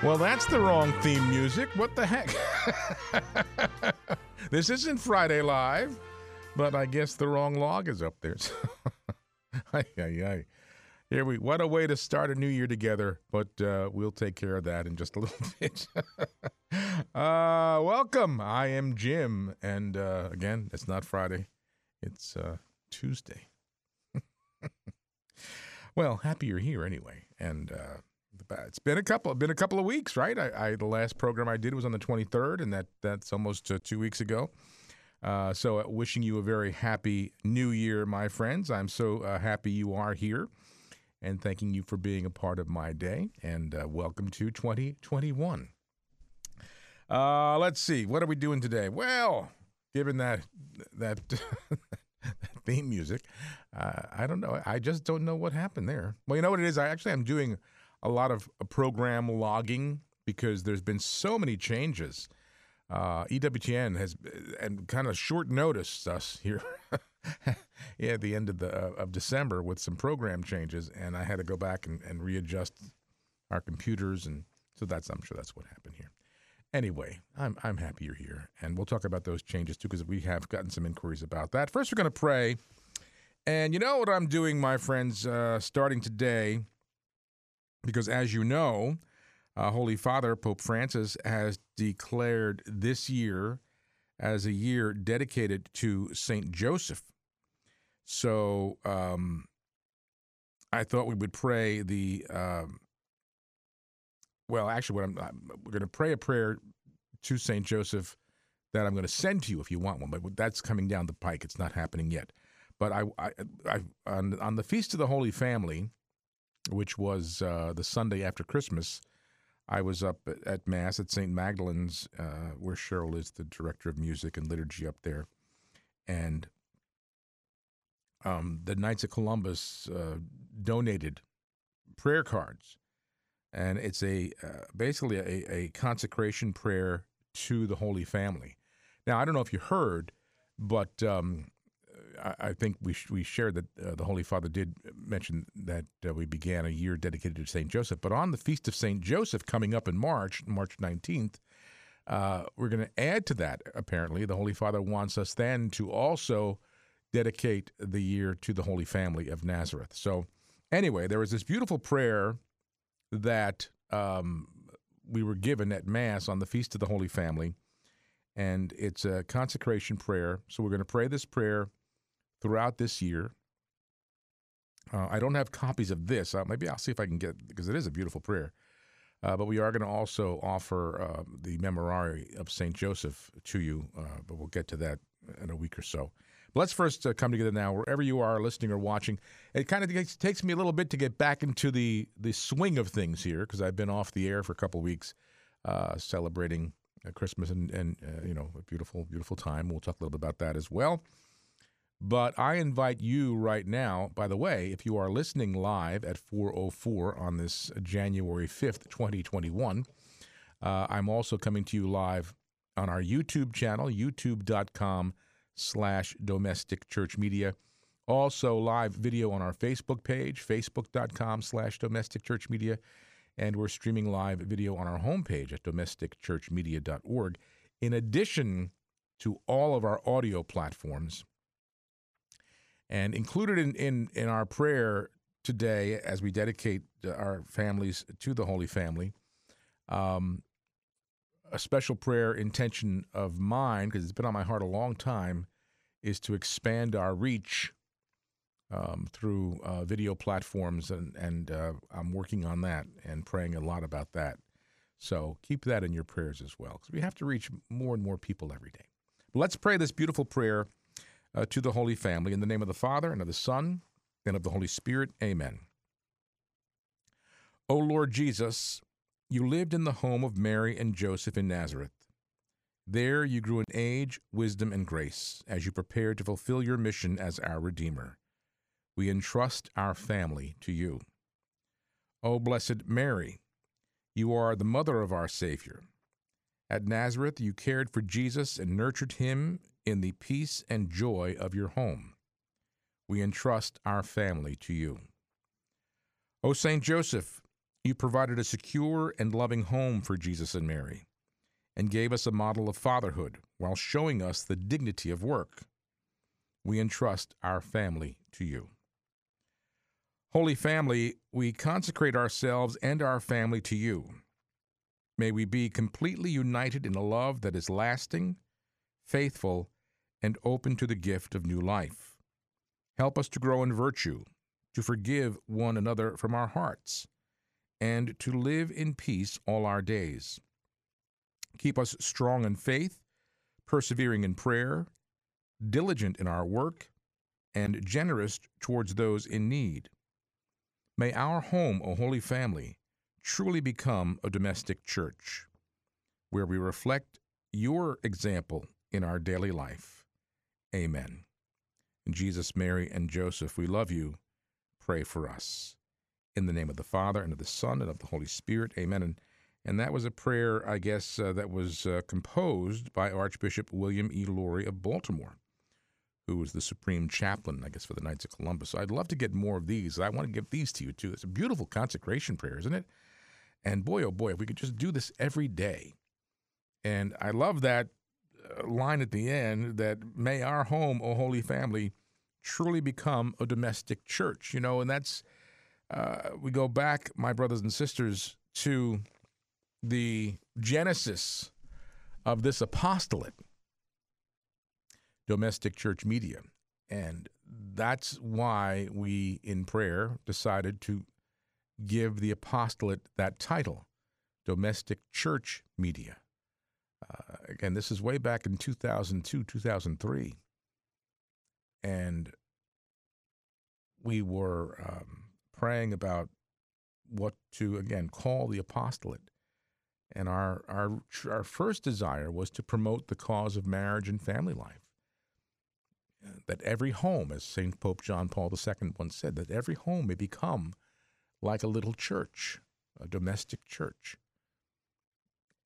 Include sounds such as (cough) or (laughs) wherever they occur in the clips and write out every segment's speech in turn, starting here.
Well, that's the wrong theme music. What the heck? (laughs) this isn't Friday Live, but I guess the wrong log is up there. (laughs) ay, ay, ay. Here we. What a way to start a new year together. But uh, we'll take care of that in just a (laughs) little bit. uh, welcome. I am Jim, and uh, again, it's not Friday. It's uh, Tuesday. well, happy you're here anyway, and uh, it's been a couple been a couple of weeks, right? I, I, the last program I did was on the 23rd, and that that's almost uh, two weeks ago. Uh, so, uh, wishing you a very happy New Year, my friends. I'm so uh, happy you are here, and thanking you for being a part of my day. And uh, welcome to 2021. Uh, let's see, what are we doing today? Well, given that that. (laughs) theme music. I don't know. I just don't know what happened there. Well, you know what it is. I actually am doing a lot of uh, program logging because there's been so many changes. Uh, EWTN has uh, and kind of short notice us here yeah, (laughs) at the end of the uh, of December with some program changes, and I had to go back and, and readjust our computers, and so that's I'm sure that's what happened here. Anyway, I'm I'm happy you're here, and we'll talk about those changes too because we have gotten some inquiries about that. First, we're going to pray, and you know what I'm doing, my friends, uh, starting today because, as you know, uh, Holy Father Pope Francis has declared this year as a year dedicated to Saint Joseph. So um, I thought we would pray the. Um, well, actually, what I'm, I'm we're going to pray a prayer to Saint Joseph that I'm going to send to you if you want one, but that's coming down the pike. It's not happening yet. But I, I, I on, on the Feast of the Holy Family, which was uh, the Sunday after Christmas, I was up at, at Mass at St. Magdalene's, uh, where Cheryl is the director of music and liturgy up there. And um, the Knights of Columbus uh, donated prayer cards. And it's a uh, basically a, a consecration prayer to the Holy Family. Now, I don't know if you heard, but um, I, think we we shared that uh, the Holy Father did mention that uh, we began a year dedicated to Saint Joseph. But on the feast of Saint Joseph coming up in March, March nineteenth, uh, we're going to add to that. Apparently, the Holy Father wants us then to also dedicate the year to the Holy Family of Nazareth. So, anyway, there was this beautiful prayer that um, we were given at Mass on the feast of the Holy Family. And it's a consecration prayer. So we're going to pray this prayer throughout this year. Uh, I don't have copies of this. Uh, maybe I'll see if I can get because it is a beautiful prayer. Uh, but we are going to also offer uh, the Memorare of Saint Joseph to you. Uh, but we'll get to that in a week or so. But let's first uh, come together now, wherever you are listening or watching. It kind of takes, takes me a little bit to get back into the the swing of things here because I've been off the air for a couple weeks, celebrating Christmas and and you know a beautiful beautiful time. We'll talk a little bit about that as well. But I invite you right now, by the way, if you are listening live at 404 on this January 5th, 2021, uh, I'm also coming to you live on our YouTube channel, youtube.com slash domestic church media. Also live video on our Facebook page, facebook.com slash domestic church media. And we're streaming live video on our homepage at domesticchurchmedia.org. In addition to all of our audio platforms, and included in, in, in our prayer today, as we dedicate our families to the Holy Family, um, a special prayer intention of mine, because it's been on my heart a long time, is to expand our reach um, through uh, video platforms, and, and uh, I'm working on that and praying a lot about that. So keep that in your prayers as well, because we have to reach more and more people every day. But let's pray this beautiful prayer uh, to the Holy Family. In the name of the Father, and of the Son, and of the Holy Spirit. Amen. O Lord Jesus, you lived in the home of Mary and Joseph in Nazareth. There you grew in age, wisdom, and grace as you prepared to fulfill your mission as our Redeemer. We entrust our family to you. O Blessed Mary, you are the mother of our Savior. At Nazareth, you cared for Jesus and nurtured him in the peace and joy of your home. We entrust our family to you. O Saint Joseph, You provided a secure and loving home for Jesus and Mary and gave us a model of fatherhood while showing us the dignity of work. We entrust our family to you. Holy Family, we consecrate ourselves and our family to you. May we be completely united in a love that is lasting, faithful, and open to the gift of new life. Help us to grow in virtue, to forgive one another from our hearts, and to live in peace all our days. Keep us strong in faith, persevering in prayer, diligent in our work, and generous towards those in need. May our home, O Holy Family, truly become a domestic church where we reflect your example in our daily life. Amen. Jesus, Mary, and Joseph, we love you. Pray for us. In the name of the Father, and of the Son, and of the Holy Spirit. Amen. And, and that was a prayer, I guess, uh, that was uh, composed by Archbishop William E. Lori of Baltimore who was the supreme chaplain, I guess, for the Knights of Columbus. I'd love to get more of these. I want to give these to you too. It's a beautiful consecration prayer, isn't it? And boy, oh boy, if we could just do this every day. And I love that line at the end that may our home, O Holy Family, truly become a domestic church. You know, and that's, uh, we go back, my brothers and sisters, to the genesis of this apostolate domestic church media. And that's why we, in prayer, decided to give the apostolate that title, Domestic Church Media. Uh, again, this is way back in 2002, 2003. And we were um, praying about what to, again, call the apostolate. And our, our, our first desire was to promote the cause of marriage and family life that every home, as St. Pope John Paul II once said, that every home may become like a little church, a domestic church.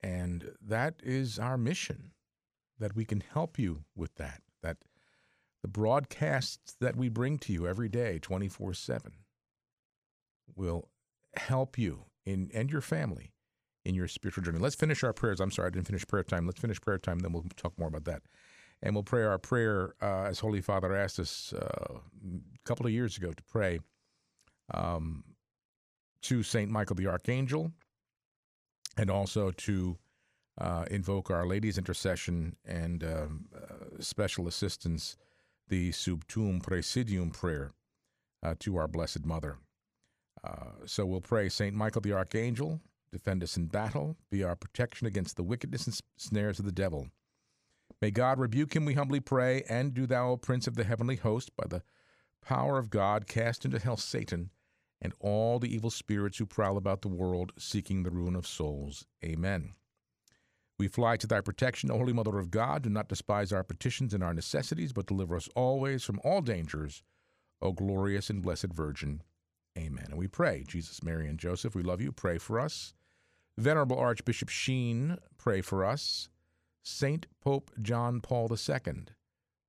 And that is our mission, that we can help you with that, that the broadcasts that we bring to you every day, 24 7, will help you in, and your family in your spiritual journey. Let's finish our prayers. I'm sorry, I didn't finish prayer time. Let's finish prayer time, then we'll talk more about that and we'll pray our prayer uh, as Holy Father asked us uh, a couple of years ago to pray um, to Saint Michael the Archangel, and also to uh, invoke Our Lady's intercession and um, uh, special assistance, the Sub Tuum Praesidium prayer uh, to our Blessed Mother. Uh, so we'll pray Saint Michael the Archangel, defend us in battle, be our protection against the wickedness and snares of the devil. May God rebuke him, we humbly pray, and do thou, O Prince of the heavenly host, by the power of God, cast into hell Satan and all the evil spirits who prowl about the world, seeking the ruin of souls. Amen. We fly to thy protection, O Holy Mother of God. Do not despise our petitions and our necessities, but deliver us always from all dangers, O glorious and blessed Virgin. Amen. And we pray, Jesus, Mary, and Joseph, we love you. Pray for us. Venerable Archbishop Sheen, pray for us. Saint Pope John Paul II,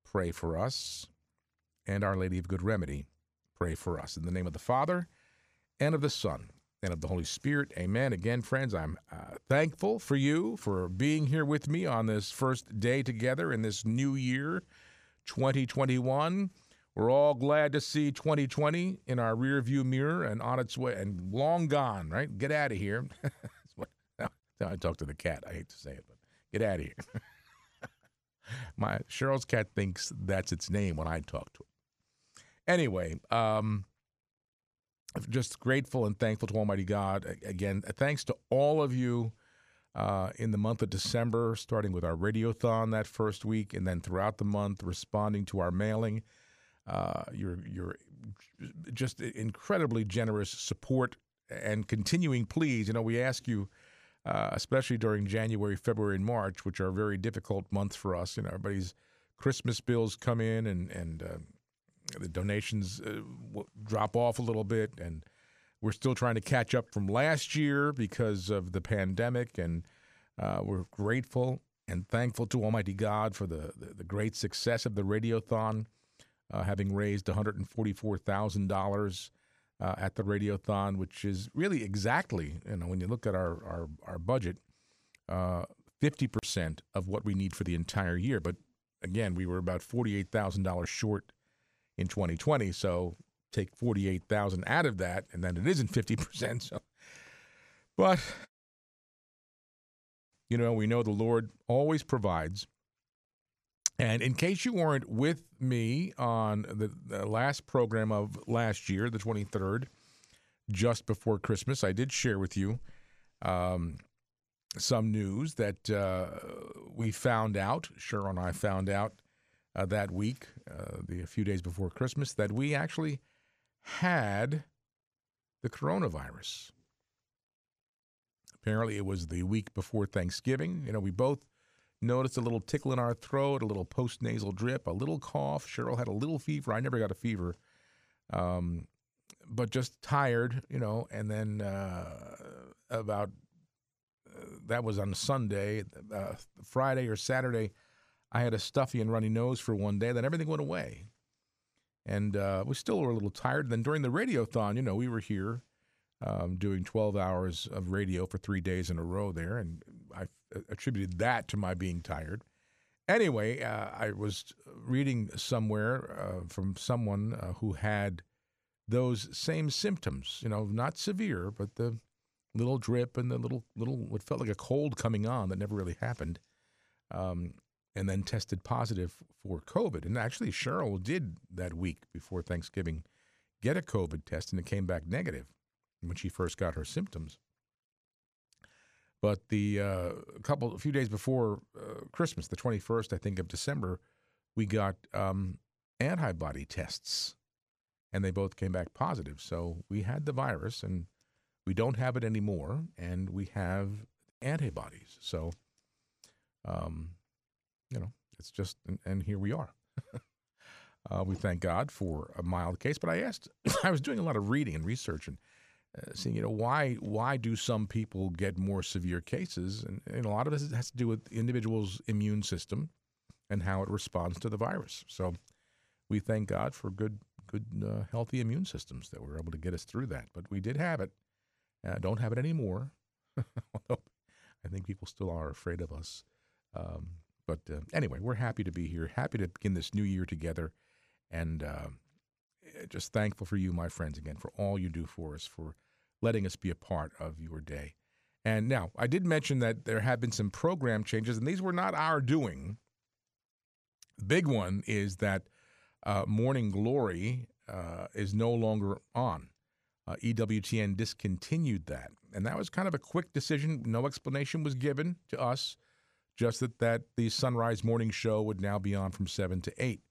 pray for us. And Our Lady of Good Remedy, pray for us. In the name of the Father, and of the Son, and of the Holy Spirit. Amen. Again, friends, I'm uh, thankful for you for being here with me on this first day together in this new year, 2021. We're all glad to see 2020 in our rear view mirror and on its way and long gone, right? Get out of here. (laughs) I talk to the cat. I hate to say it, but Get out of here. (laughs) My Cheryl's cat thinks that's its name when I talk to it. Anyway, um, just grateful and thankful to Almighty God. Again, thanks to all of you uh, in the month of December, starting with our radiothon that first week, and then throughout the month, responding to our mailing. Uh, your your just incredibly generous support and continuing pleas. You know, we ask you uh, especially during January, February, and March, which are very difficult months for us. You know, everybody's Christmas bills come in, and and uh, the donations uh, drop off a little bit, and we're still trying to catch up from last year because of the pandemic, and uh, we're grateful and thankful to Almighty God for the the, the great success of the Radiothon, uh, having raised one hundred and forty four thousand dollars uh, at the Radiothon, which is really exactly, you know, when you look at our, our, our budget, uh, 50% of what we need for the entire year. But again, we were about $48,000 short in 2020. So take 48,000 out of that, and then it isn't 50%. (laughs) So, but, you know, we know the Lord always provides. And in case you weren't with me on the, the, last program of last year, the 23rd, just before Christmas, I did share with you um, some news that uh, we found out, Cheryl and I found out uh, that week, uh, the a few days before Christmas, that we actually had the coronavirus. Apparently, it was the week before Thanksgiving. You know, we both noticed a little tickle in our throat, a little post nasal drip, a little cough. Cheryl had a little fever. I never got a fever, um, but just tired, you know. And then uh, about uh, that was on Sunday, uh, Friday or Saturday, I had a stuffy and runny nose for one day. Then everything went away, and uh, we still were a little tired. Then during the radiothon, you know, we were here um, doing 12 hours of radio for three days in a row there, and I attributed that to my being tired. Anyway, uh, I was reading somewhere uh, from someone uh, who had those same symptoms, you know, not severe, but the little drip and the little, little, what felt like a cold coming on that never really happened, um, and then tested positive for COVID. And actually, Cheryl did that week before Thanksgiving get a COVID test, and it came back negative when she first got her symptoms. But the uh, couple, a few days before uh, Christmas, the 21st, I think, of December, we got um, antibody tests, and they both came back positive. So we had the virus, and we don't have it anymore, and we have antibodies. So, um, you know, it's just, and, and here we are. (laughs) uh, we thank God for a mild case. But I asked, (coughs) I was doing a lot of reading and research, and uh, seeing, you know, why why do some people get more severe cases? And, and a lot of this has to do with the individual's immune system and how it responds to the virus. So we thank God for good, good, uh, healthy immune systems that were able to get us through that. But we did have it. Uh, don't have it anymore. (laughs) I think people still are afraid of us. Um, but uh, anyway, we're happy to be here. Happy to begin this new year together, and uh, just thankful for you, my friends, again for all you do for us, for letting us be a part of your day. And now, I did mention that there have been some program changes, and these were not our doing. The big one is that uh, Morning Glory uh, is no longer on. Uh, EWTN discontinued that. And that was kind of a quick decision. No explanation was given to us, just that, that the Sunrise Morning Show would now be on from 7 to 8.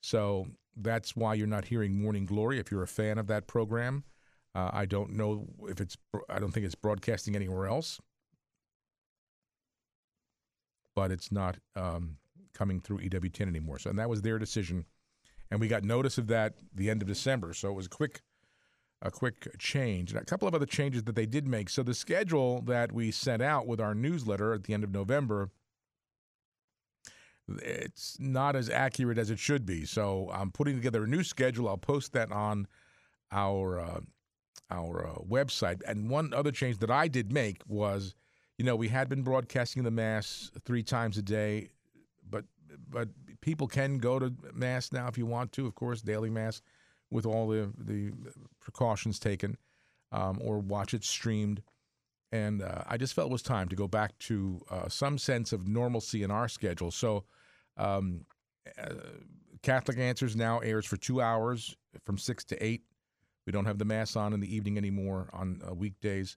So that's why you're not hearing Morning Glory if you're a fan of that program. Uh, I don't know if it's, I don't think it's broadcasting anywhere else, but it's not um, coming through EWTN anymore. So, and that was their decision. And we got notice of that the end of December. So it was a quick, a quick change. And a couple of other changes that they did make. So the schedule that we sent out with our newsletter at the end of November it's not as accurate as it should be. So I'm putting together a new schedule. I'll post that on our uh, our uh, website. And one other change that I did make was, you know, we had been broadcasting the mass three times a day, but but people can go to mass now if you want to, of course, daily mass with all the the precautions taken, um, or watch it streamed. And uh, I just felt it was time to go back to uh, some sense of normalcy in our schedule. So, um, uh, Catholic Answers now airs for two hours from six to eight we don't have the Mass on in the evening anymore on uh, weekdays.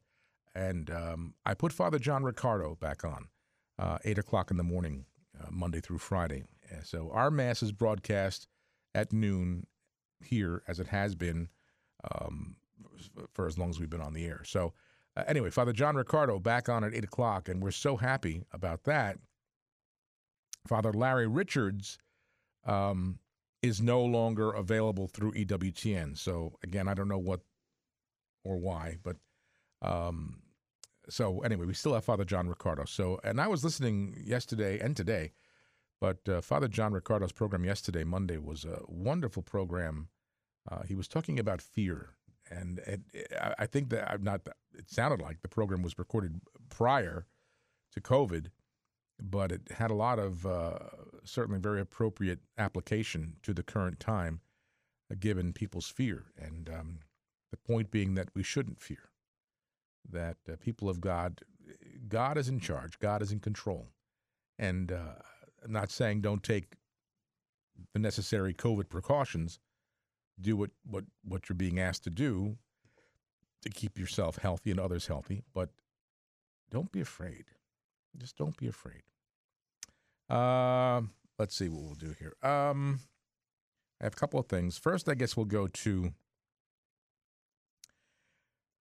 And um, I put Father John Riccardo back on, uh, 8 o'clock in the morning, uh, Monday through Friday. So our Mass is broadcast at noon here, as it has been um, for as long as we've been on the air. So, uh, anyway, Father John Riccardo back on at 8 o'clock, and we're so happy about that. Father Larry Richards um, is no longer available through EWTN. So again, I don't know what or why, but um, so anyway, we still have Father John Riccardo. So and I was listening yesterday and today, but uh, Father John Riccardo's program yesterday, Monday, was a wonderful program. Uh, he was talking about fear and it, I think that I'm not. It sounded like the program was recorded prior to COVID, but it had a lot of uh, certainly very appropriate application to the current time, uh, given people's fear, and um, the point being that we shouldn't fear. That uh, people of God, God is in charge. God is in control, and uh, I'm not saying don't take the necessary COVID precautions do what, what, what you're being asked to do to keep yourself healthy and others healthy, but don't be afraid. Just don't be afraid. Uh, let's see what we'll do here. Um, I have a couple of things. First, I guess we'll go to,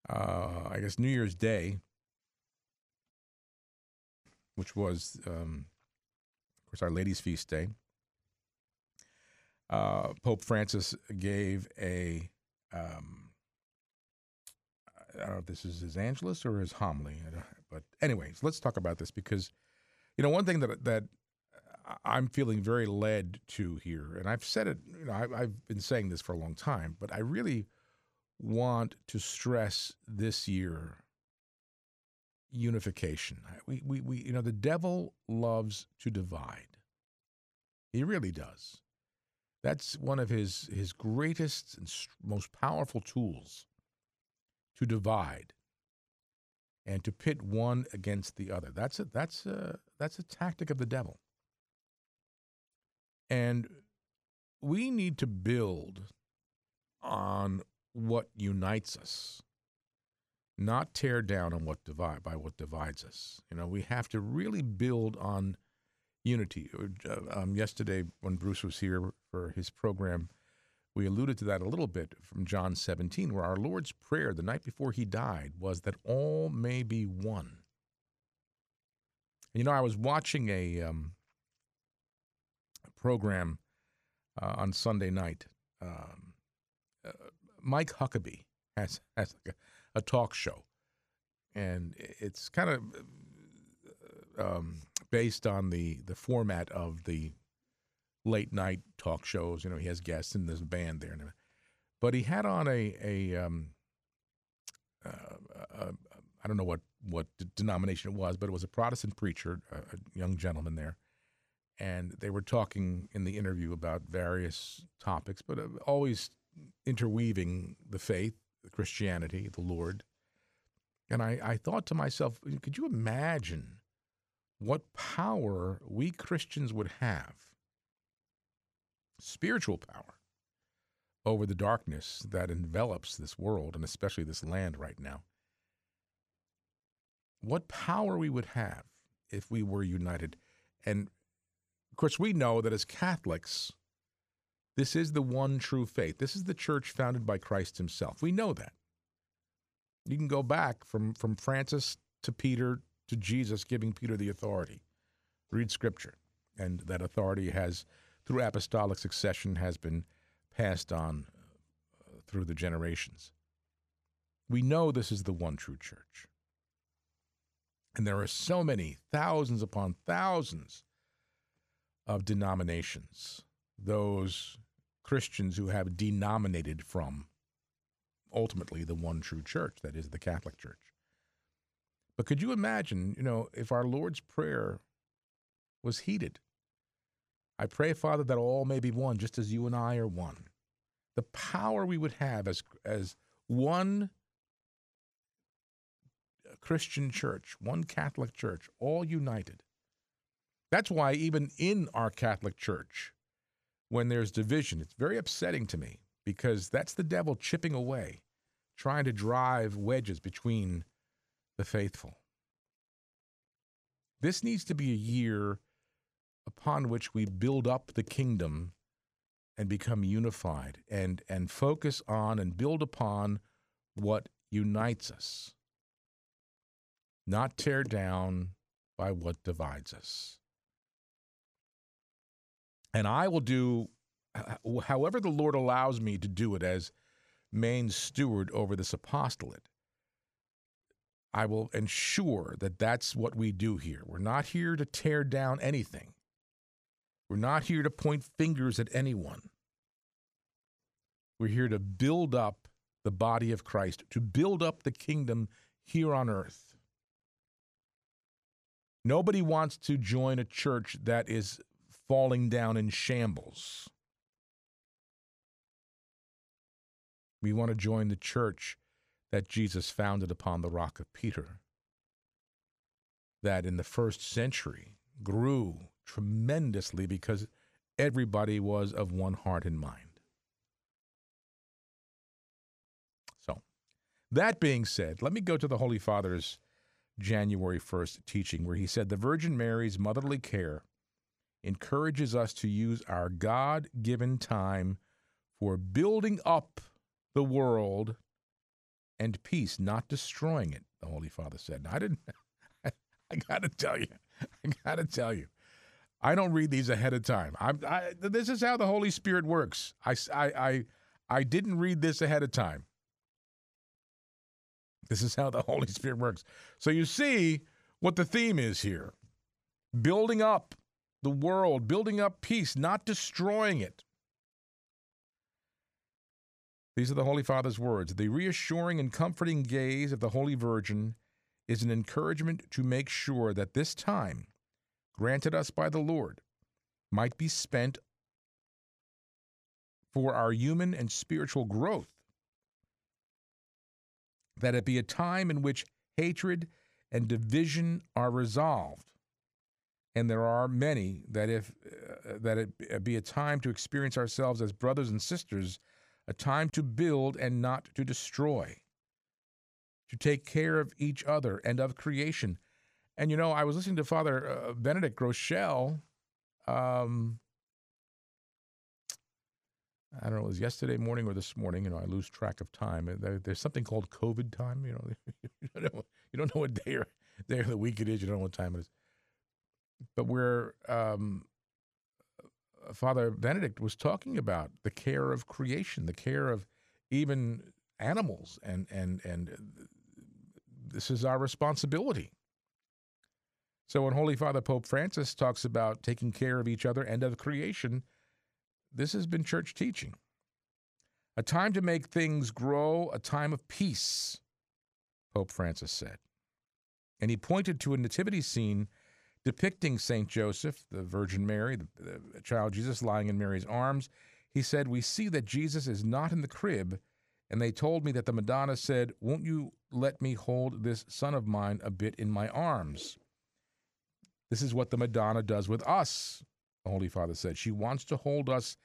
uh, I guess, New Year's Day, which was, um, of course, Our Lady's Feast Day uh, Pope Francis gave a, um, I don't know if this is his Angelus or his homily, but anyways, let's talk about this because, you know, one thing that that I'm feeling very led to here, and I've said it, you know, I, I've been saying this for a long time, but I really want to stress this year unification. We, we, we, you know, the devil loves to divide. He really does. That's one of his, his greatest and most powerful tools to divide and to pit one against the other. That's a, that's a, that's a tactic of the devil. And we need to build on what unites us, not tear down on what divide by what divides us. You know, we have to really build on unity. Uh, um, yesterday, when Bruce was here for his program, we alluded to that a little bit from John 17, where our Lord's prayer the night before he died was that all may be one. You know, I was watching a, um, program uh, on Sunday night. Um, uh, Mike Huckabee has, has like a, a talk show, and it's kind of um, based on the the format of the late night talk shows. You know, he has guests there's a band there, but he had on a a um, uh, uh, don't know what what denomination it was, but it was a Protestant preacher, a, a young gentleman there, and they were talking in the interview about various topics, but uh, always interweaving the faith, Christianity, the Lord. And I, I thought to myself, could you imagine what power we Christians would have, spiritual power, over the darkness that envelops this world and especially this land right now. What power we would have if we were united. And of course, we know that as Catholics, this is the one true faith. This is the church founded by Christ himself. We know that. You can go back from, from Francis to Peter to Jesus giving Peter the authority. Read scripture. And that authority has, through apostolic succession, has been passed on uh, through the generations. We know this is the one true church. And there are so many, thousands upon thousands of denominations, those Christians who have denominated from ultimately the one true church, that is the Catholic Church. But could you imagine, you know, if our Lord's Prayer was heeded? I pray, Father, that all may be one, just as you and I are one. The power we would have as, as one Christian church, one Catholic church, all united. That's why, even in our Catholic church, when there's division, it's very upsetting to me because that's the devil chipping away, trying to drive wedges between the faithful. This needs to be a year upon which we build up the kingdom and become unified and, and focus on and build upon what unites us, not tear down by what divides us. And I will do however the Lord allows me to do it as main steward over this apostolate. I will ensure that that's what we do here. We're not here to tear down anything. We're not here to point fingers at anyone. We're here to build up the body of Christ, to build up the kingdom here on earth. Nobody wants to join a church that is falling down in shambles. We want to join the church that Jesus founded upon the rock of Peter, that in the first century grew tremendously because everybody was of one heart and mind. So, that being said, let me go to the Holy Father's January 1st teaching, where he said the Virgin Mary's motherly care encourages us to use our God given time for building up the world and peace, not destroying it, the Holy Father said. Now, I didn't, (laughs) I, I got to tell you, I got to tell you, I don't read these ahead of time. I, I, this is how the Holy Spirit works. I, I, I, I didn't read this ahead of time. This is how the (laughs) Holy Spirit works. So you see what the theme is here building up the world, building up peace, not destroying it. These are the Holy Father's words. The reassuring and comforting gaze of the Holy Virgin is an encouragement to make sure that this time, granted us by the Lord, might be spent for our human and spiritual growth. That it be a time in which hatred and division are resolved. And there are many that if uh, that it be a time to experience ourselves as brothers and sisters a time to build and not to destroy, to take care of each other and of creation. And you know, I was listening to Father uh, Benedict Groeschel. Um, I don't know, it was yesterday morning or this morning. You know, I lose track of time. There, there's something called COVID time. You know, (laughs) you don't know, you don't know what day or day of the week it is. You don't know what time it is. But we're um, Father Benedict was talking about the care of creation, the care of even animals, and and and this is our responsibility. So when Holy Father Pope Francis talks about taking care of each other and of creation, this has been church teaching. A time to make things grow, a time of peace, Pope Francis said. And he pointed to a nativity scene depicting St. Joseph, the Virgin Mary, the, the, child Jesus lying in Mary's arms. He said, We see that Jesus is not in the crib. And they told me that the Madonna said, Won't you let me hold this son of mine a bit in my arms? This is what the Madonna does with us, the Holy Father said. She wants to hold us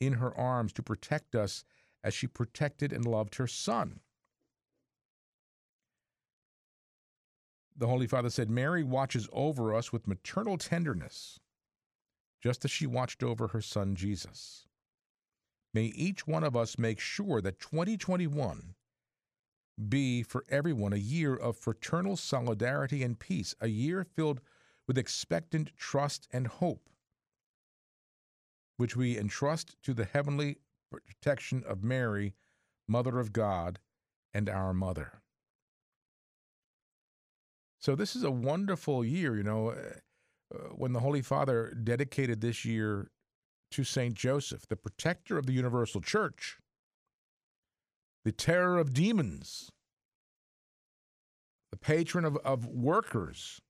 in her arms to protect us as she protected and loved her son. The Holy Father said, Mary watches over us with maternal tenderness, just as she watched over her son Jesus. May each one of us make sure that 2021 be for everyone a year of fraternal solidarity and peace, a year filled with expectant trust and hope, which we entrust to the heavenly protection of Mary, Mother of God, and our Mother. So this is a wonderful year, you know, uh, uh, when the Holy Father dedicated this year to St. Joseph, the protector of the universal church, the terror of demons, the patron of, of workers,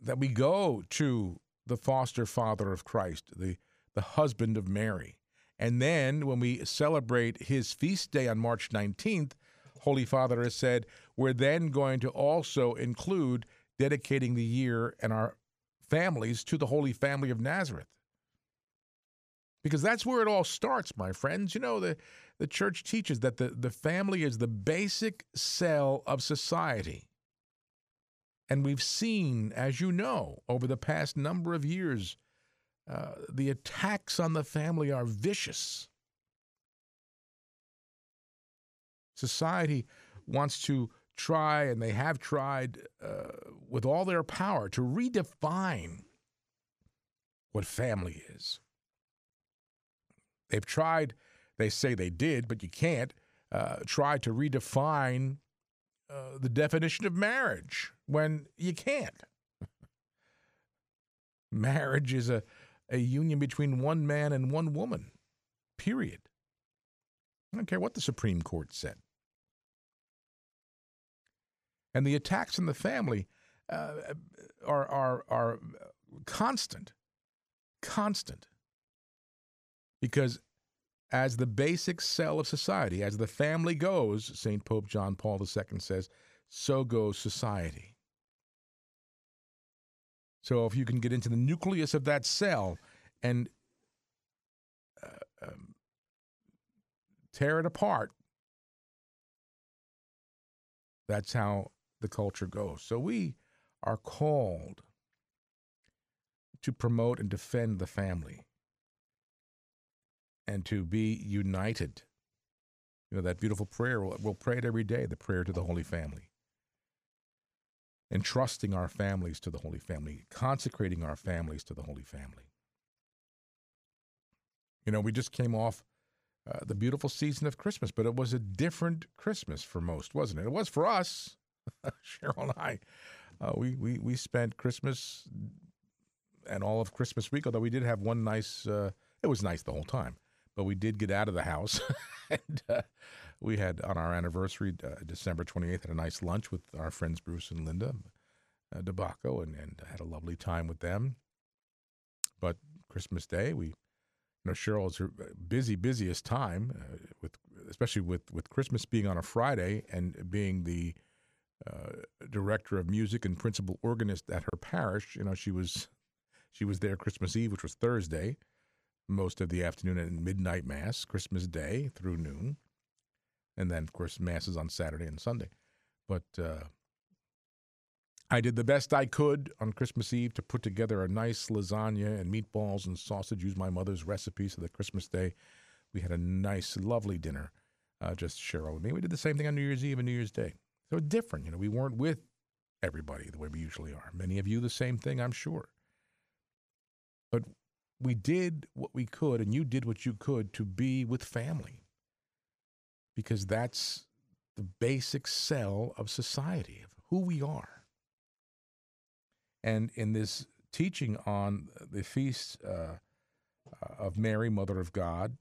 that we go to the foster father of Christ, the, the husband of Mary. And then when we celebrate his feast day on March 19th, Holy Father has said, we're then going to also include dedicating the year and our families to the Holy Family of Nazareth. Because that's where it all starts, my friends. You know, the, the church teaches that the, the family is the basic cell of society. And we've seen, as you know, over the past number of years, uh, the attacks on the family are vicious. Society wants to try, and they have tried uh, with all their power, to redefine what family is. They've tried, they say they did, but you can't, uh, try to redefine uh, the definition of marriage when you can't. (laughs) marriage is a, a union between one man and one woman, period. I don't care what the Supreme Court said. And the attacks on the family uh, are, are, are constant, constant. Because as the basic cell of society, as the family goes, St. Pope John Paul II says, so goes society. So if you can get into the nucleus of that cell and uh, um, tear it apart, that's how the culture goes. So we are called to promote and defend the family and to be united. You know, that beautiful prayer, we'll, we'll pray it every day, the prayer to the Holy Family. Entrusting our families to the Holy Family, consecrating our families to the Holy Family. You know, we just came off uh, the beautiful season of Christmas, but it was a different Christmas for most, wasn't it? It was for us, (laughs) Cheryl and I. Uh, we, we, we spent Christmas and all of Christmas week, although we did have one nice, uh, it was nice the whole time but we did get out of the house. (laughs) and uh, we had on our anniversary, uh, December 28th, had a nice lunch with our friends Bruce and Linda uh, DeBacco and, and had a lovely time with them. But Christmas Day, we, you know, Cheryl's busy, busiest time, uh, with especially with, with Christmas being on a Friday and being the uh, director of music and principal organist at her parish. You know, she was she was there Christmas Eve, which was Thursday most of the afternoon and midnight mass, Christmas Day through noon, and then of course masses on Saturday and Sunday. But uh, I did the best I could on Christmas Eve to put together a nice lasagna and meatballs and sausage. Use my mother's recipe so that Christmas Day we had a nice, lovely dinner. Uh, just Cheryl and me. We did the same thing on New Year's Eve and New Year's Day. So different, you know. We weren't with everybody the way we usually are. Many of you the same thing, I'm sure. But we did what we could, and you did what you could to be with family because that's the basic cell of society, of who we are. And in this teaching on the feast uh, of Mary, Mother of God,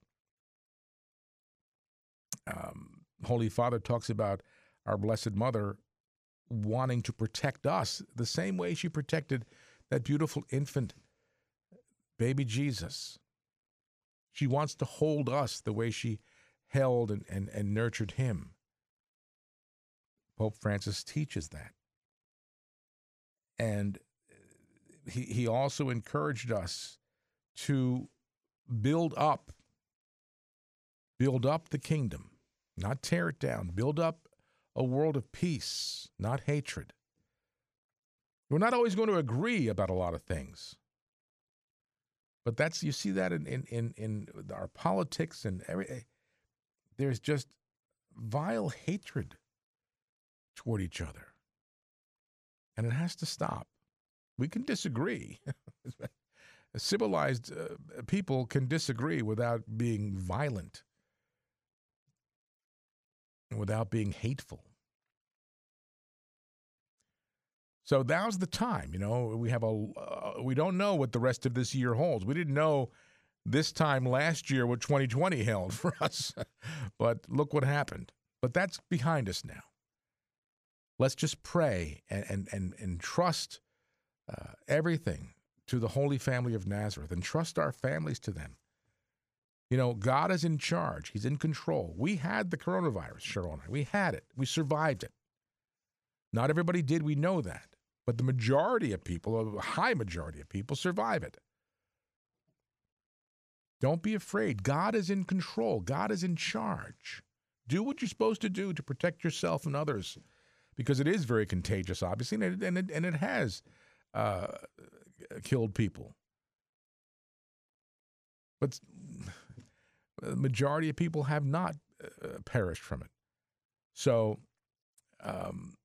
um, Holy Father talks about our Blessed Mother wanting to protect us the same way she protected that beautiful infant uh, baby Jesus. She wants to hold us the way she held and, and, and nurtured him. Pope Francis teaches that. And uh, he, he also encouraged us to build up, build up the kingdom, not tear it down, build up a world of peace, not hatred. We're not always going to agree about a lot of things. But that's you see that in in in, in our politics and every. Eh, there's just vile hatred toward each other, and it has to stop. We can disagree. (laughs) Civilized uh, people can disagree without being violent, without being hateful. So now's the time. You know, we have a uh, we don't know what the rest of this year holds. We didn't know this time last year what 2020 held (laughs) for us, but look what happened. But that's behind us now. Let's just pray and and and, and trust uh, everything to the Holy Family of Nazareth and trust our families to them. You know, God is in charge. He's in control. We had the coronavirus, I. We had it. We survived it. Not everybody did. We know that. But the majority of people, a high majority of people, survive it. Don't be afraid. God is in control, God is in charge. Do what you're supposed to do to protect yourself and others because it is very contagious, obviously, and it, and it, and it has uh, killed people. But the majority of people have not uh, perished from it. So, um,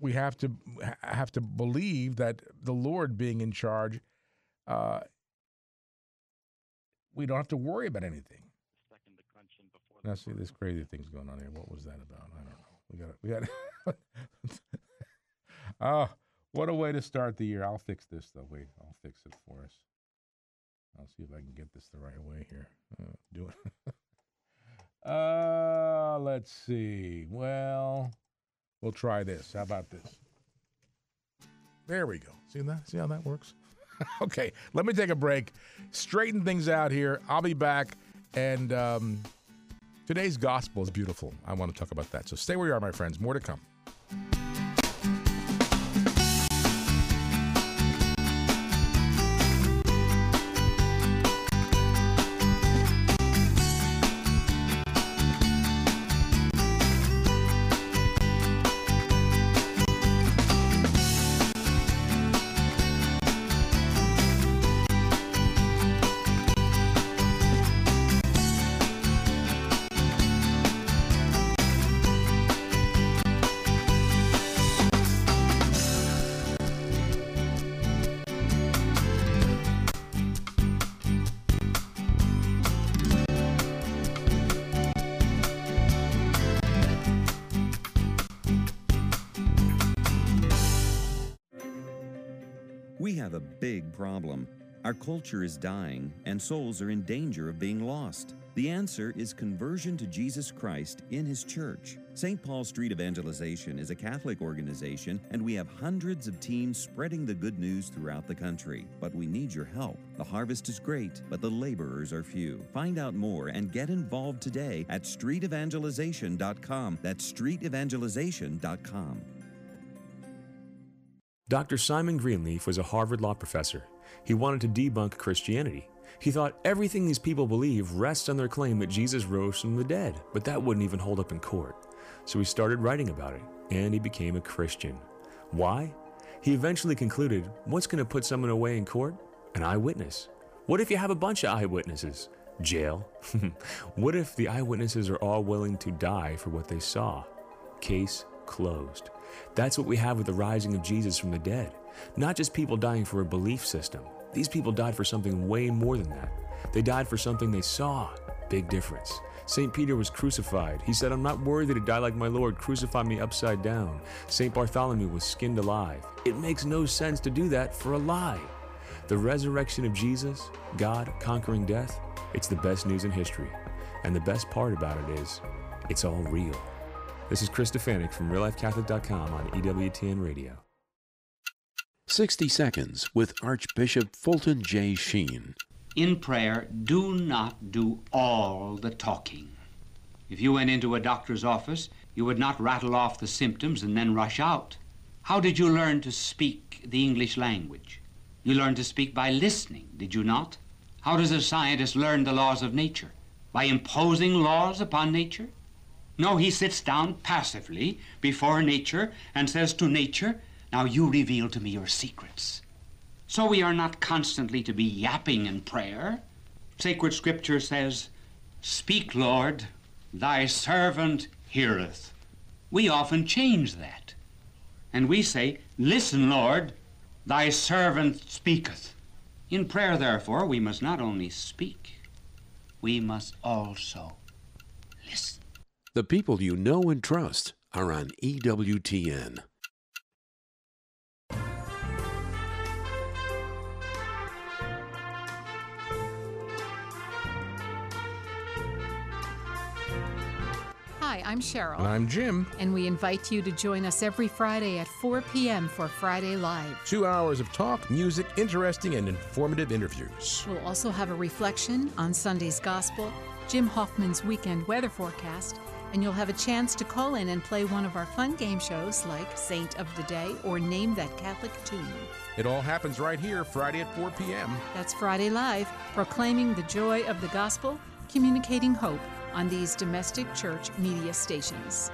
we have to have to believe that the Lord being in charge, uh, we don't have to worry about anything. Now see, this crazy thing's going on here. What was that about? I don't know. We got it. we got. (laughs) oh, what a way to start the year! I'll fix this though. Wait, I'll fix it for us. I'll see if I can get this the right way here. Uh, do it. (laughs) Uh, let's see. Well, we'll try this. How about this? There we go. See that? See how that works? (laughs) okay, let me take a break, straighten things out here. I'll be back, and um, today's gospel is beautiful. I want to talk about that. So stay where you are, my friends. More to come. Big problem. Our culture is dying, and souls are in danger of being lost. The answer is conversion to Jesus Christ in His church. St. Paul Street Evangelization is a Catholic organization, and we have hundreds of teams spreading the good news throughout the country. But we need your help. The harvest is great, but the laborers are few. Find out more and get involved today at streetevangelization.com. That's streetevangelization.com. Dr. Simon Greenleaf was a Harvard law professor. He wanted to debunk Christianity. He thought everything these people believe rests on their claim that Jesus rose from the dead, but that wouldn't even hold up in court. So he started writing about it, and he became a Christian. Why? He eventually concluded what's going to put someone away in court? An eyewitness. What if you have a bunch of eyewitnesses? Jail. (laughs) what if the eyewitnesses are all willing to die for what they saw? Case closed. That's what we have with the rising of Jesus from the dead. Not just people dying for a belief system. These people died for something way more than that. They died for something they saw. Big difference. St. Peter was crucified. He said, I'm not worthy to die like my Lord. Crucify me upside down. St. Bartholomew was skinned alive. It makes no sense to do that for a lie. The resurrection of Jesus, God conquering death, it's the best news in history. And the best part about it is, it's all real. This is Chris Stefanick from RealLifeCatholic.com on EWTN Radio. 60 Seconds with Archbishop Fulton J. Sheen. In prayer, do not do all the talking. If you went into a doctor's office, you would not rattle off the symptoms and then rush out. How did you learn to speak the English language? You learned to speak by listening, did you not? How does a scientist learn the laws of nature? By imposing laws upon nature? No, he sits down passively before nature and says to nature, Now you reveal to me your secrets. So we are not constantly to be yapping in prayer. Sacred Scripture says, Speak, Lord, thy servant heareth. We often change that. And we say, Listen, Lord, thy servant speaketh. In prayer, therefore, we must not only speak, we must also. The people you know and trust are on EWTN. Hi, I'm Cheryl. And I'm Jim. And we invite you to join us every Friday at 4 p.m. for Friday Live. Two hours of talk, music, interesting, and informative interviews. We'll also have a reflection on Sunday's Gospel, Jim Hoffman's weekend weather forecast, and you'll have a chance to call in and play one of our fun game shows like Saint of the Day or Name That Catholic Tune. It all happens right here, Friday at 4 p.m. That's Friday Live, proclaiming the joy of the gospel, communicating hope on these domestic church media stations.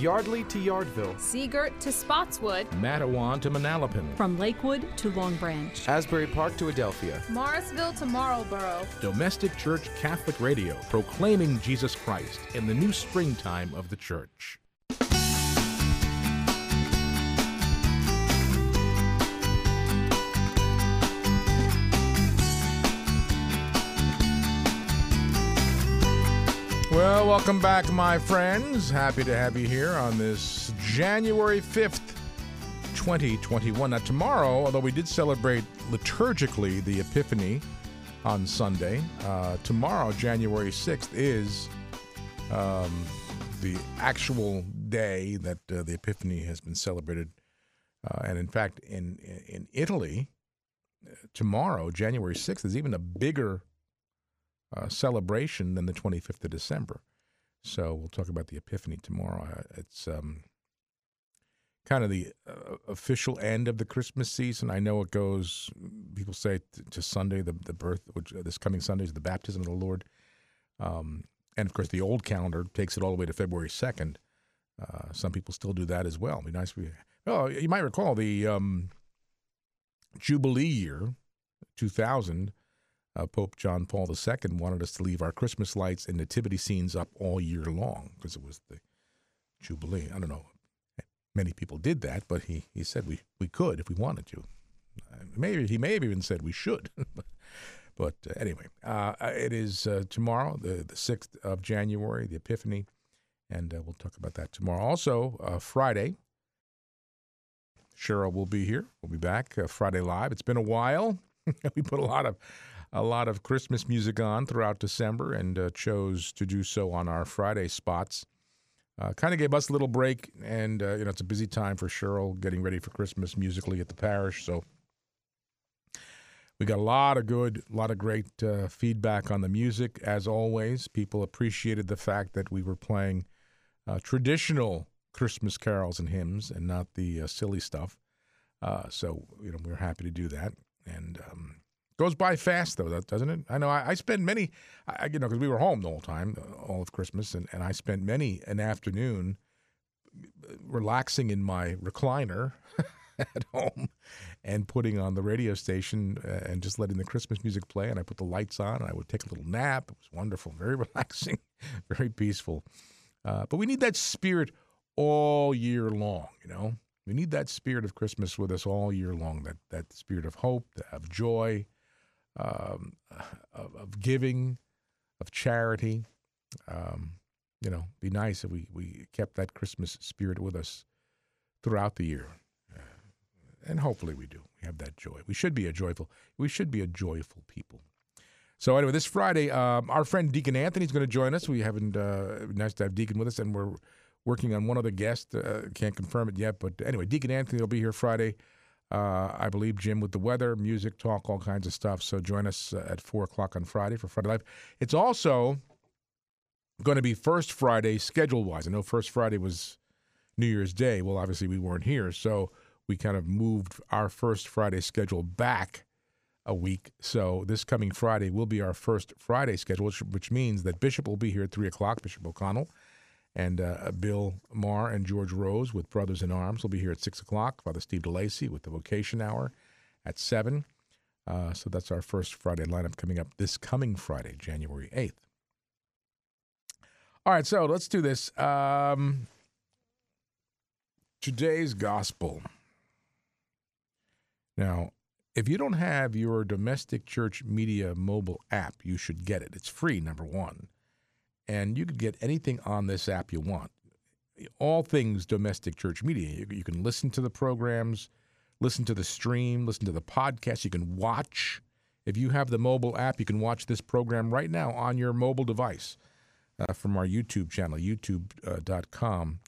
Yardley to Yardville, Seagirt to Spotswood, Matawan to Manalapan, From Lakewood to Long Branch. Asbury Park to Adelphia, Morrisville to Marlboro. Domestic Church Catholic Radio, proclaiming Jesus Christ in the new springtime of the church. Well, welcome back, my friends. Happy to have you here on this January 5th, 2021. Now, tomorrow, although we did celebrate liturgically the Epiphany on Sunday, uh, tomorrow, January 6th, is um, the actual day that uh, the Epiphany has been celebrated. Uh, and in fact, in, in Italy, uh, tomorrow, January 6th, is even a bigger uh, celebration than the 25th of December. So we'll talk about the Epiphany tomorrow. Uh, it's um, kind of the uh, official end of the Christmas season. I know it goes, people say t- to Sunday, the, the birth, which uh, this coming Sunday is the baptism of the Lord. Um, and of course, the old calendar takes it all the way to February 2nd. Uh, some people still do that as well. It'd be nice we, well, you might recall the um, Jubilee year, 2000 uh, Pope John Paul II wanted us to leave our Christmas lights and nativity scenes up all year long because it was the Jubilee. I don't know. Many people did that, but he, he said we, we could if we wanted to. Uh, maybe he may have even said we should. (laughs) but uh, anyway, uh, it is uh, tomorrow, the, the 6th of January, the Epiphany, and uh, we'll talk about that tomorrow. Also, uh, Friday, Cheryl will be here. We'll be back Friday live. It's been a while. (laughs) we put a lot of a lot of Christmas music on throughout December and uh, chose to do so on our Friday spots. Uh, kind of gave us a little break, and uh, you know it's a busy time for Cheryl getting ready for Christmas musically at the parish. So we got a lot of good, a lot of great uh, feedback on the music. As always, people appreciated the fact that we were playing uh, traditional Christmas carols and hymns, and not the uh, silly stuff. so you know we're happy to do that, and um, Goes by fast though, doesn't it? I know I, I spend many, I, you know, because we were home the whole time, all of Christmas, and, and I spent many an afternoon relaxing in my recliner (laughs) at home and putting on the radio station uh, and just letting the Christmas music play. And I put the lights on and I would take a little nap. It was wonderful, very (laughs) relaxing, very peaceful. Uh, but we need that spirit all year long, you know? We need that spirit of Christmas with us all year long, that, that spirit of hope, of joy, um, of, of, giving, of charity. Um, you know, be nice if we, we kept that Christmas spirit with us throughout the year. Uh, and hopefully we do. We have that joy. We should be a joyful, we should be a joyful people. So anyway, this Friday, um, our friend Deacon Anthony is going to join us. We haven't uh, nice to have Deacon with us, and we're working on one other guest. Uh, can't confirm it yet, but anyway, Deacon Anthony will be here Friday. Uh, I believe Jim with the weather, music, talk, all kinds of stuff. So join us uh, at 4 o'clock on Friday for Friday Live. It's also going to be First Friday schedule wise. I know First Friday was New Year's Day. Well, obviously, we weren't here. So we kind of moved our First Friday schedule back a week. So this coming Friday will be our first Friday schedule, which, which means that Bishop will be here at 3 o'clock, Bishop O'Connell and uh, Bill Maher and George Rose with Brothers in Arms will be here at 6 o'clock. Father Steve DeLacy with the Vocation Hour at 7. Uh, so that's our first Friday lineup coming up this coming Friday, January 8th. All right, so let's do this. Um, today's gospel. Now, if you don't have your domestic church media mobile app, you should get it. It's free, number one and you can get anything on this app you want. All things domestic church media. You, can listen to the programs, listen to the stream, listen to the podcast. You can watch. If you have the mobile app, you can watch this program right now on your mobile device uh, from our YouTube channel, youtube.com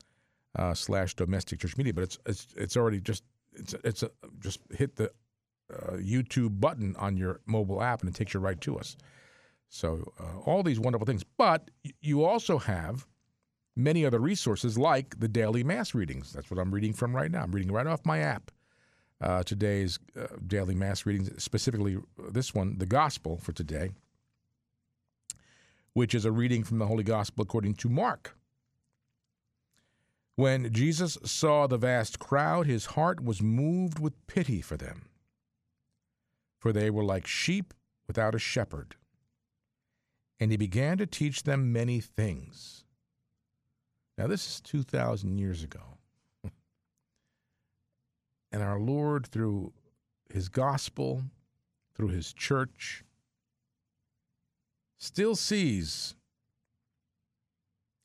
uh, slash domestic church media. But it's, it's, it's already just, it's, it's a, just hit the uh, YouTube button on your mobile app and it takes you right to us. So, uh, all these wonderful things. But you also have many other resources like the daily Mass readings. That's what I'm reading from right now. I'm reading right off my app. Uh, today's uh, daily Mass readings, specifically this one, the Gospel for today, which is a reading from the Holy Gospel according to Mark. When Jesus saw the vast crowd, his heart was moved with pity for them, for they were like sheep without a shepherd and he began to teach them many things. Now, this is 2,000 years ago. (laughs) and our Lord, through his gospel, through his church, still sees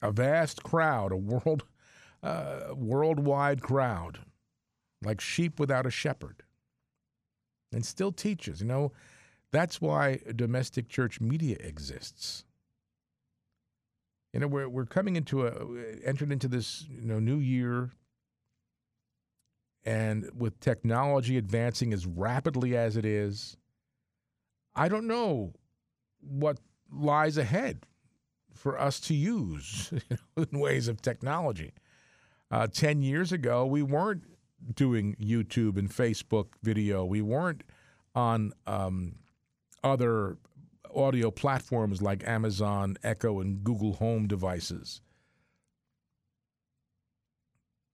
a vast crowd, a world, (laughs) uh, worldwide crowd, like sheep without a shepherd, and still teaches. You know, that's why domestic church media exists. You know, we're we're coming into a entered into this you know new year, and with technology advancing as rapidly as it is, I don't know what lies ahead for us to use (laughs) in ways of technology. Uh, 10 years ago, we weren't doing YouTube and Facebook video. We weren't on um, other audio platforms like Amazon Echo and Google Home devices.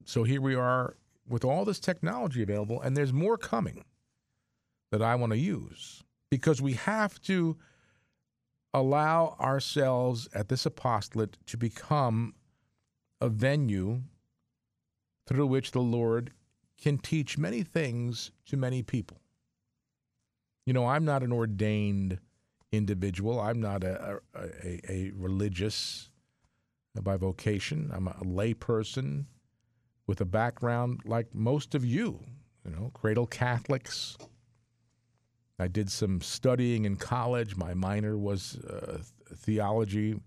So here we are with all this technology available, and there's more coming that I want to use because we have to allow ourselves at this apostolate to become a venue through which the Lord can teach many things to many people. You know, I'm not an ordained individual. I'm not a, a, a religious by vocation. I'm a layperson with a background like most of you, you know, cradle Catholics. I did some studying in college. My minor was uh, theology,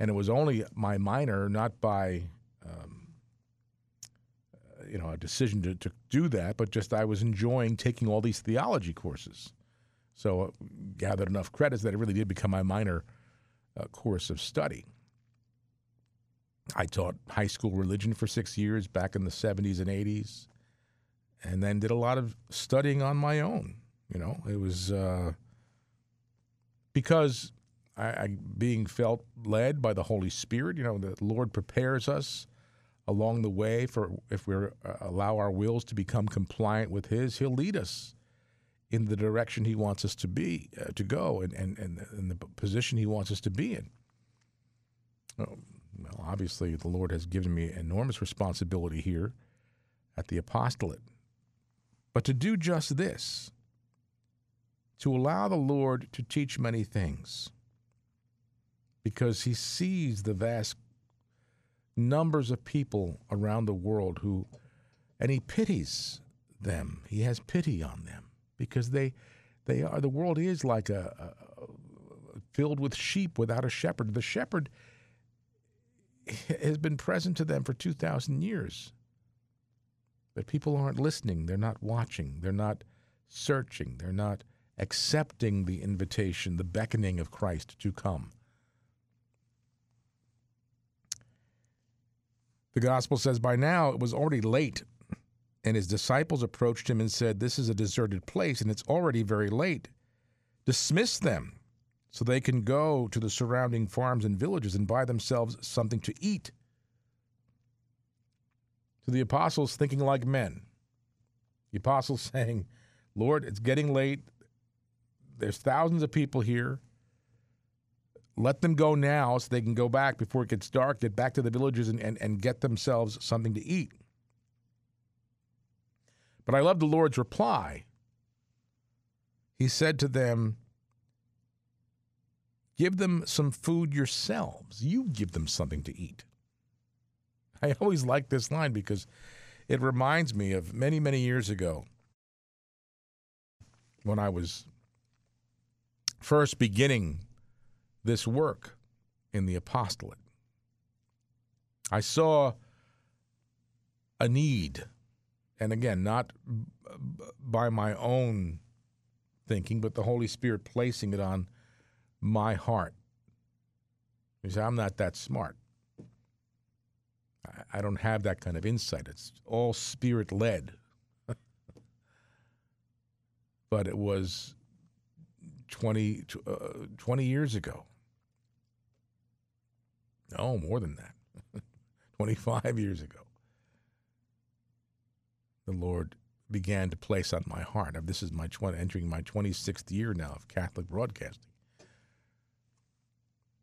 and it was only my minor, not by um, you know a decision to, to do that, but just I was enjoying taking all these theology courses. So uh, gathered enough credits that it really did become my minor uh, course of study. I taught high school religion for six years back in the 70s and 80s, and then did a lot of studying on my own. You know, it was uh, because I, I, being felt led by the Holy Spirit. You know, the Lord prepares us along the way for if we uh, allow our wills to become compliant with His, He'll lead us in the direction He wants us to be uh, to go, and and and in the position He wants us to be in. Um, well, obviously, the Lord has given me enormous responsibility here at the apostolate. But to do just this, to allow the Lord to teach many things, because He sees the vast numbers of people around the world who, and He pities them. He has pity on them because they, they are. The world is like a, a filled with sheep without a shepherd. The shepherd has been present to them for 2,000 years. But people aren't listening. They're not watching. They're not searching. They're not accepting the invitation, the beckoning of Christ to come. The gospel says by now it was already late, and his disciples approached him and said, This is a deserted place, and it's already very late. Dismiss them so they can go to the surrounding farms and villages and buy themselves something to eat. To the apostles, thinking like men. The apostles (laughs) saying, Lord, it's getting late. There's thousands of people here. Let them go now so they can go back before it gets dark, get back to the villages and, and, and get themselves something to eat. But I love the Lord's reply. He said to them, Give them some food yourselves. You give them something to eat. I always like this line because it reminds me of many, many years ago when I was first beginning this work in the apostolate. I saw a need, and again, not by my own thinking, but the Holy Spirit placing it on my heart. You say, I'm not that smart. I, I don't have that kind of insight. It's all spirit led. (laughs) but it was 20, uh, 20 years ago. No, more than that. (laughs) 25 years ago. The Lord began to place on my heart. This is my 20, entering my 26th year now of Catholic broadcasting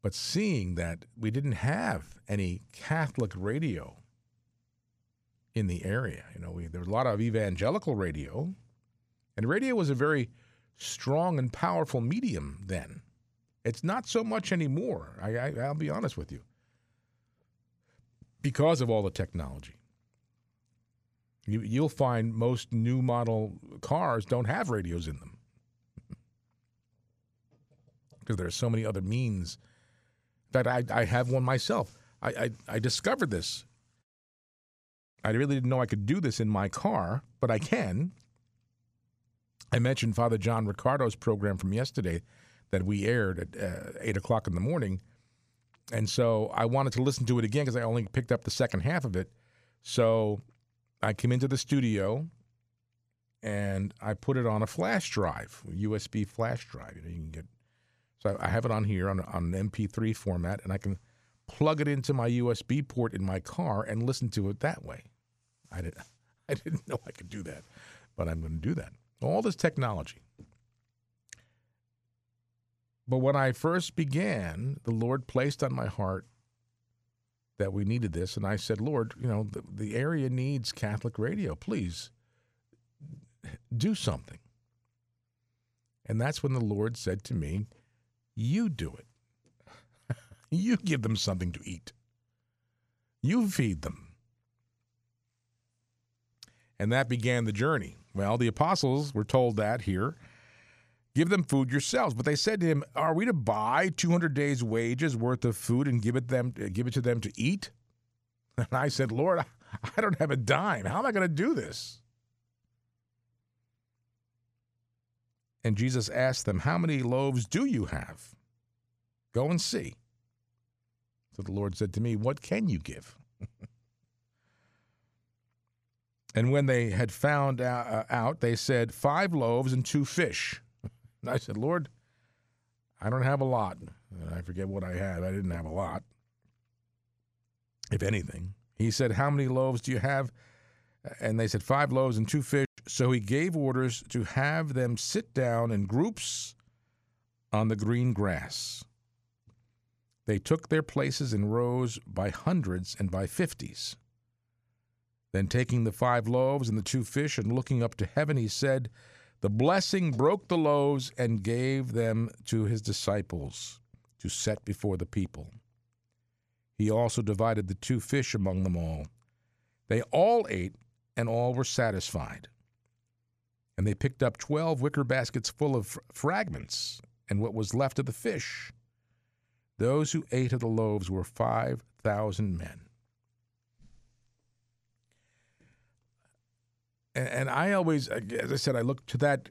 but seeing that we didn't have any Catholic radio in the area, you know, we, there was a lot of evangelical radio, and radio was a very strong and powerful medium then. It's not so much anymore. I, I, I'll be honest with you. because of all the technology. You, you'll find most new model cars don't have radios in them (laughs) because there are so many other means. In fact, I, I have one myself. I, I, I discovered this. I really didn't know I could do this in my car, but I can. I mentioned Father John Riccardo's program from yesterday that we aired at uh, 8 o'clock in the morning. And so I wanted to listen to it again because I only picked up the second half of it. So I came into the studio and I put it on a flash drive, USB flash drive. You, know, you can get so I have it on here on, on an MP3 format, and I can plug it into my USB port in my car and listen to it that way. I didn't (laughs) I didn't know I could do that, but I'm going to do that. All this technology. But when I first began, the Lord placed on my heart that we needed this. And I said, Lord, you know, the, the area needs Catholic radio. Please do something. And that's when the Lord said to me, You do it. (laughs) you give them something to eat, you feed them. And that began the journey. Well, the apostles were told that here Give them food yourselves. But they said to him, Are we to buy 200 days' wages worth of food and give it, them, give it to them to eat? (laughs) And I said, Lord, (laughs) I don't have a dime. How am I going to do this? And Jesus asked them, How many loaves do you have? Go and see. So the Lord said to me, What can you give? (laughs) and when they had found uh, out, they said, Five loaves and two fish. And I said, Lord, I don't have a lot. And I forget what I had. I didn't have a lot, if anything. He said, How many loaves do you have? And they said, Five loaves and two fish. So he gave orders to have them sit down in groups on the green grass. They took their places in rows by hundreds and by fifties. Then, taking the five loaves and the two fish and looking up to heaven, he said, the blessing broke the loaves and gave them to his disciples to set before the people. He also divided the two fish among them all. They all ate, and all were satisfied. And they picked up twelve wicker baskets full of fragments and what was left of the fish. Those who ate of the loaves were five thousand men. And I always, as I said, I look to that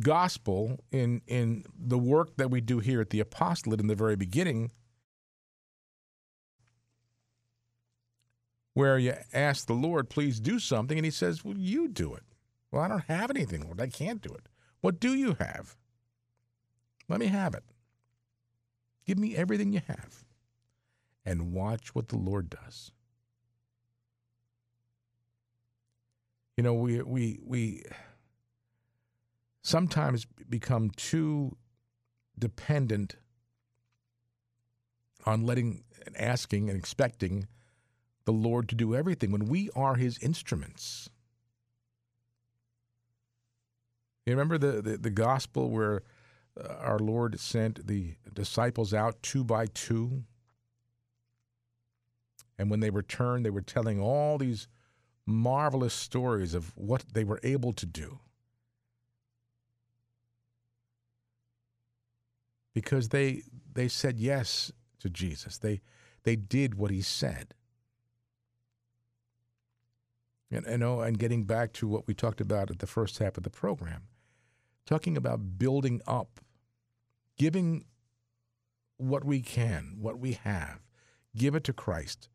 gospel in in the work that we do here at the apostolate in the very beginning, where you ask the Lord, "Please do something," and He says, "Well, you do it." Well, I don't have anything, Lord. I can't do it. What do you have? Let me have it. Give me everything you have, and watch what the Lord does. You know, we we we sometimes become too dependent on letting and asking and expecting the Lord to do everything when we are His instruments. You remember the, the, the gospel where uh, our Lord sent the disciples out two by two? And when they returned, they were telling all these marvelous stories of what they were able to do. Because they they said yes to Jesus. They they did what he said. And you oh, know, and getting back to what we talked about at the first half of the program, talking about building up, giving what we can, what we have, give it to Christ,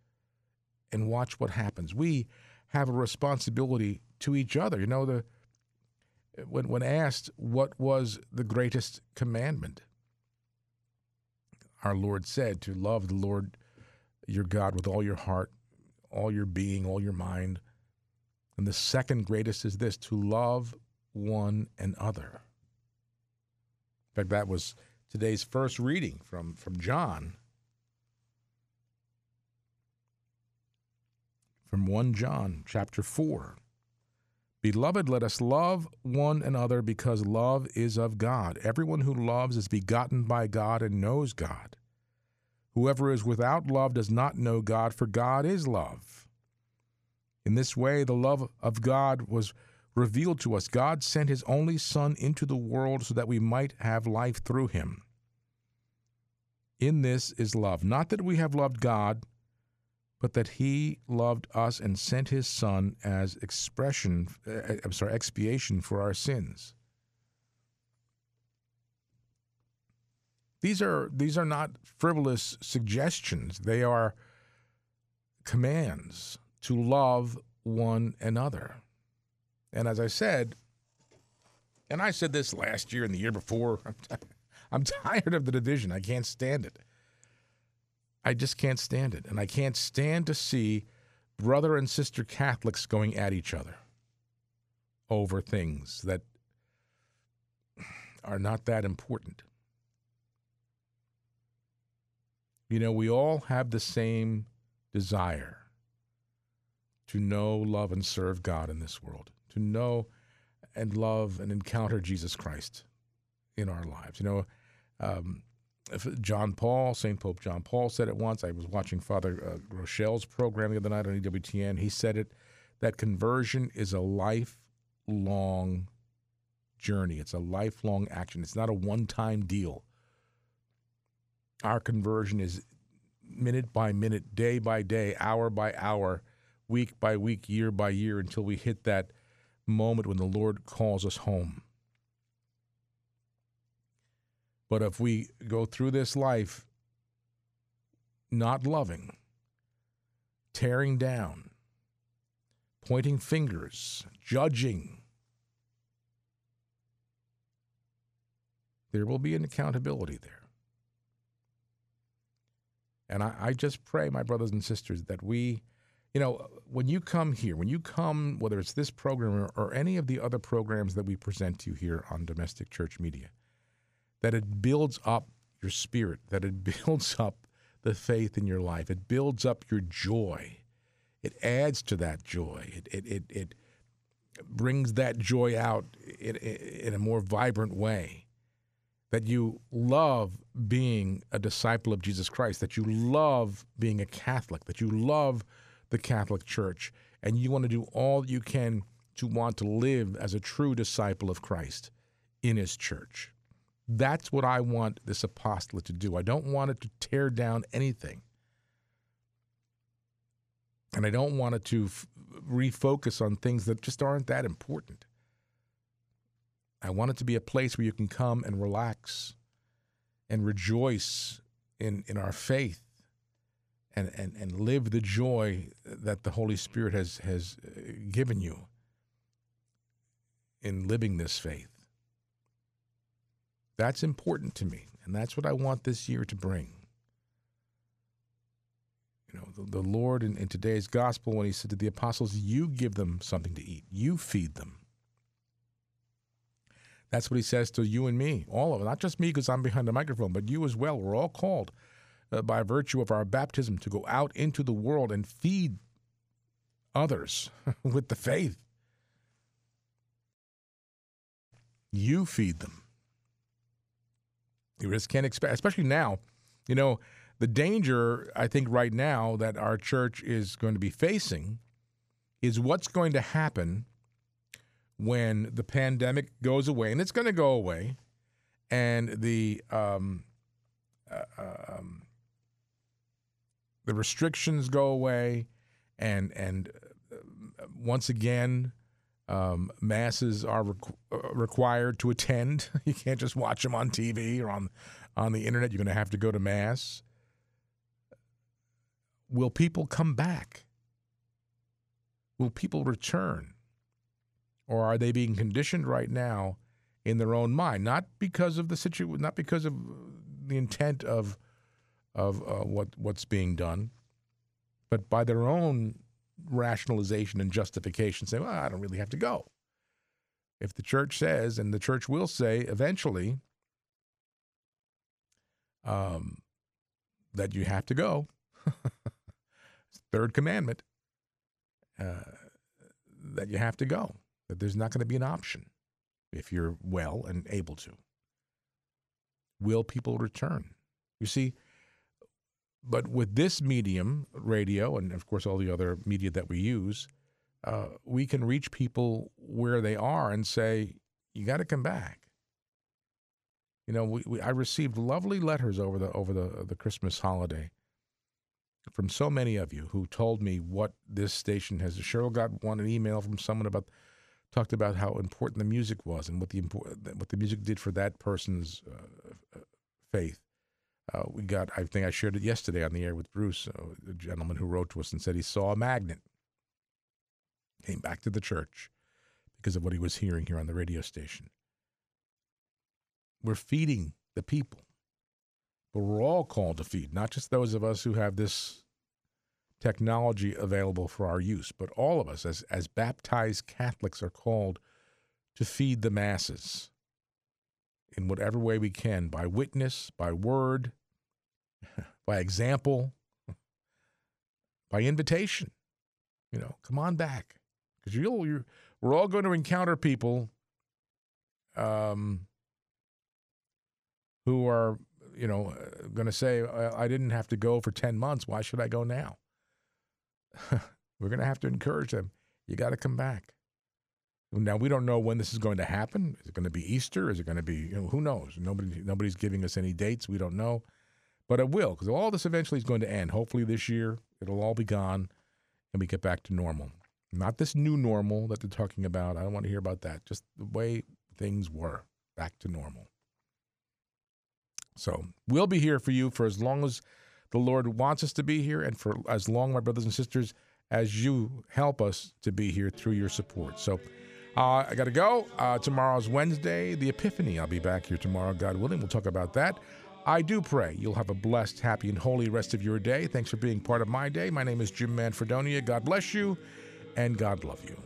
and watch what happens. We have a responsibility to each other. You know, the when when asked what was the greatest commandment, our Lord said to love the Lord your God with all your heart, all your being, all your mind. And the second greatest is this to love one another. In fact, that was today's first reading from, from John from 1 John chapter 4. Beloved, let us love one another because love is of God. Everyone who loves is begotten by God and knows God. Whoever is without love does not know God, for God is love. In this way, the love of God was revealed to us. God sent his only Son into the world so that we might have life through him. In this is love, not that we have loved God, but that he loved us and sent his Son as expression, uh, I'm sorry, expiation for our sins. These are these are not frivolous suggestions. They are commands to love one another. And as I said, and I said this last year and the year before, (laughs) I'm tired of the division. I can't stand it. I just can't stand it. And I can't stand to see brother and sister Catholics going at each other over things that are not that important. You know, we all have the same desire to know, love, and serve God in this world, to know and love and encounter Jesus Christ in our lives. You know, um, John Paul, St. Pope John Paul said it once. I was watching Father uh, Rochelle's program the other night on EWTN. He said it that conversion is a lifelong journey, it's a lifelong action, it's not a one time deal. Our conversion is minute by minute, day by day, hour by hour, week by week, year by year until we hit that moment when the Lord calls us home. But if we go through this life not loving, tearing down, pointing fingers, judging, there will be an accountability there. And I, I, just pray, my brothers and sisters, that we, you know, when you come here, when you come, whether it's this program or, or any of the other programs that we present to you here on Domestic Church Media, that it builds up your spirit, that it (laughs) builds up the faith in your life, it builds up your joy, it adds to that joy, it, it, it, it brings that joy out in, in a more vibrant way. That you love being a disciple of Jesus Christ, that you love being a Catholic, that you love the Catholic Church, and you want to do all you can to want to live as a true disciple of Christ in His church. That's what I want this apostolate to do. I don't want it to tear down anything. And I don't want it to f- refocus on things that just aren't that important. I want it to be a place where you can come and relax and rejoice in, in our faith and, and, and live the joy that the Holy Spirit has, has uh, given you in living this faith. That's important to me, and that's what I want this year to bring. You know, the, the Lord in, in today's gospel, when he said to the apostles, You give them something to eat, you feed them. That's what he says to you and me, all of them, not just me because I'm behind the microphone, but you as well. We're all called uh, by virtue of our baptism to go out into the world and feed others (laughs) with the faith. You feed them. You just can't expect, especially now, you know, the danger, I think, right now that our church is going to be facing is what's going to happen when the pandemic goes away, and it's going to go away, and the um, uh, um, the restrictions go away, and and uh, once again, um, masses are requ- uh, required to attend. (laughs) you can't just watch them on TV or on on the internet. You're going to have to go to mass. Will people come back? Will people return? or are they being conditioned right now in their own mind, not because of the situation, not because of the intent of of uh, what what's being done, but by their own rationalization and justification, say, "Well, I don't really have to go." If the church says, and the church will say eventually, um, that you have to go, (laughs) third commandment, uh, that you have to go that there's not going to be an option if you're well and able to. Will people return? You see, but with this medium, radio, and of course all the other media that we use, uh, we can reach people where they are and say, "You got to come back." You know, we, we, I received lovely letters over the over the the Christmas holiday from so many of you who told me what this station has. Cheryl got one an email from someone about talked about how important the music was and what the what the music did for that person's uh, faith. Uh, we got, I think I shared it yesterday on the air with Bruce, uh, a gentleman who wrote to us and said he saw a magnet, came back to the church because of what he was hearing here on the radio station. We're feeding the people, but we're all called to feed, not just those of us who have this technology available for our use, but all of us as, as baptized Catholics are called to feed the masses in whatever way we can by witness, by word, (laughs) by example, by invitation. You know, come on back because you'll you're, we're all going to encounter people um, who are you know going to say I, I didn't have to go for 10 months why should i go now (laughs) we're going to have to encourage them you got to come back now we don't know when this is going to happen. Is it going to be Easter? Is it going to be you know, who knows? Nobody nobody's giving us any dates. We don't know, but it will because all this eventually is going to end. Hopefully this year it'll all be gone, and we get back to normal. Not this new normal that they're talking about. I don't want to hear about that. Just the way things were back to normal. So we'll be here for you for as long as the Lord wants us to be here, and for as long, my brothers and sisters, as you help us to be here through your support. So. Uh, I got to go. Uh, tomorrow's Wednesday, the Epiphany. I'll be back here tomorrow, God willing. We'll talk about that. I do pray you'll have a blessed, happy, and holy rest of your day. Thanks for being part of my day. My name is Jim Manfredonia. God bless you, and God love you.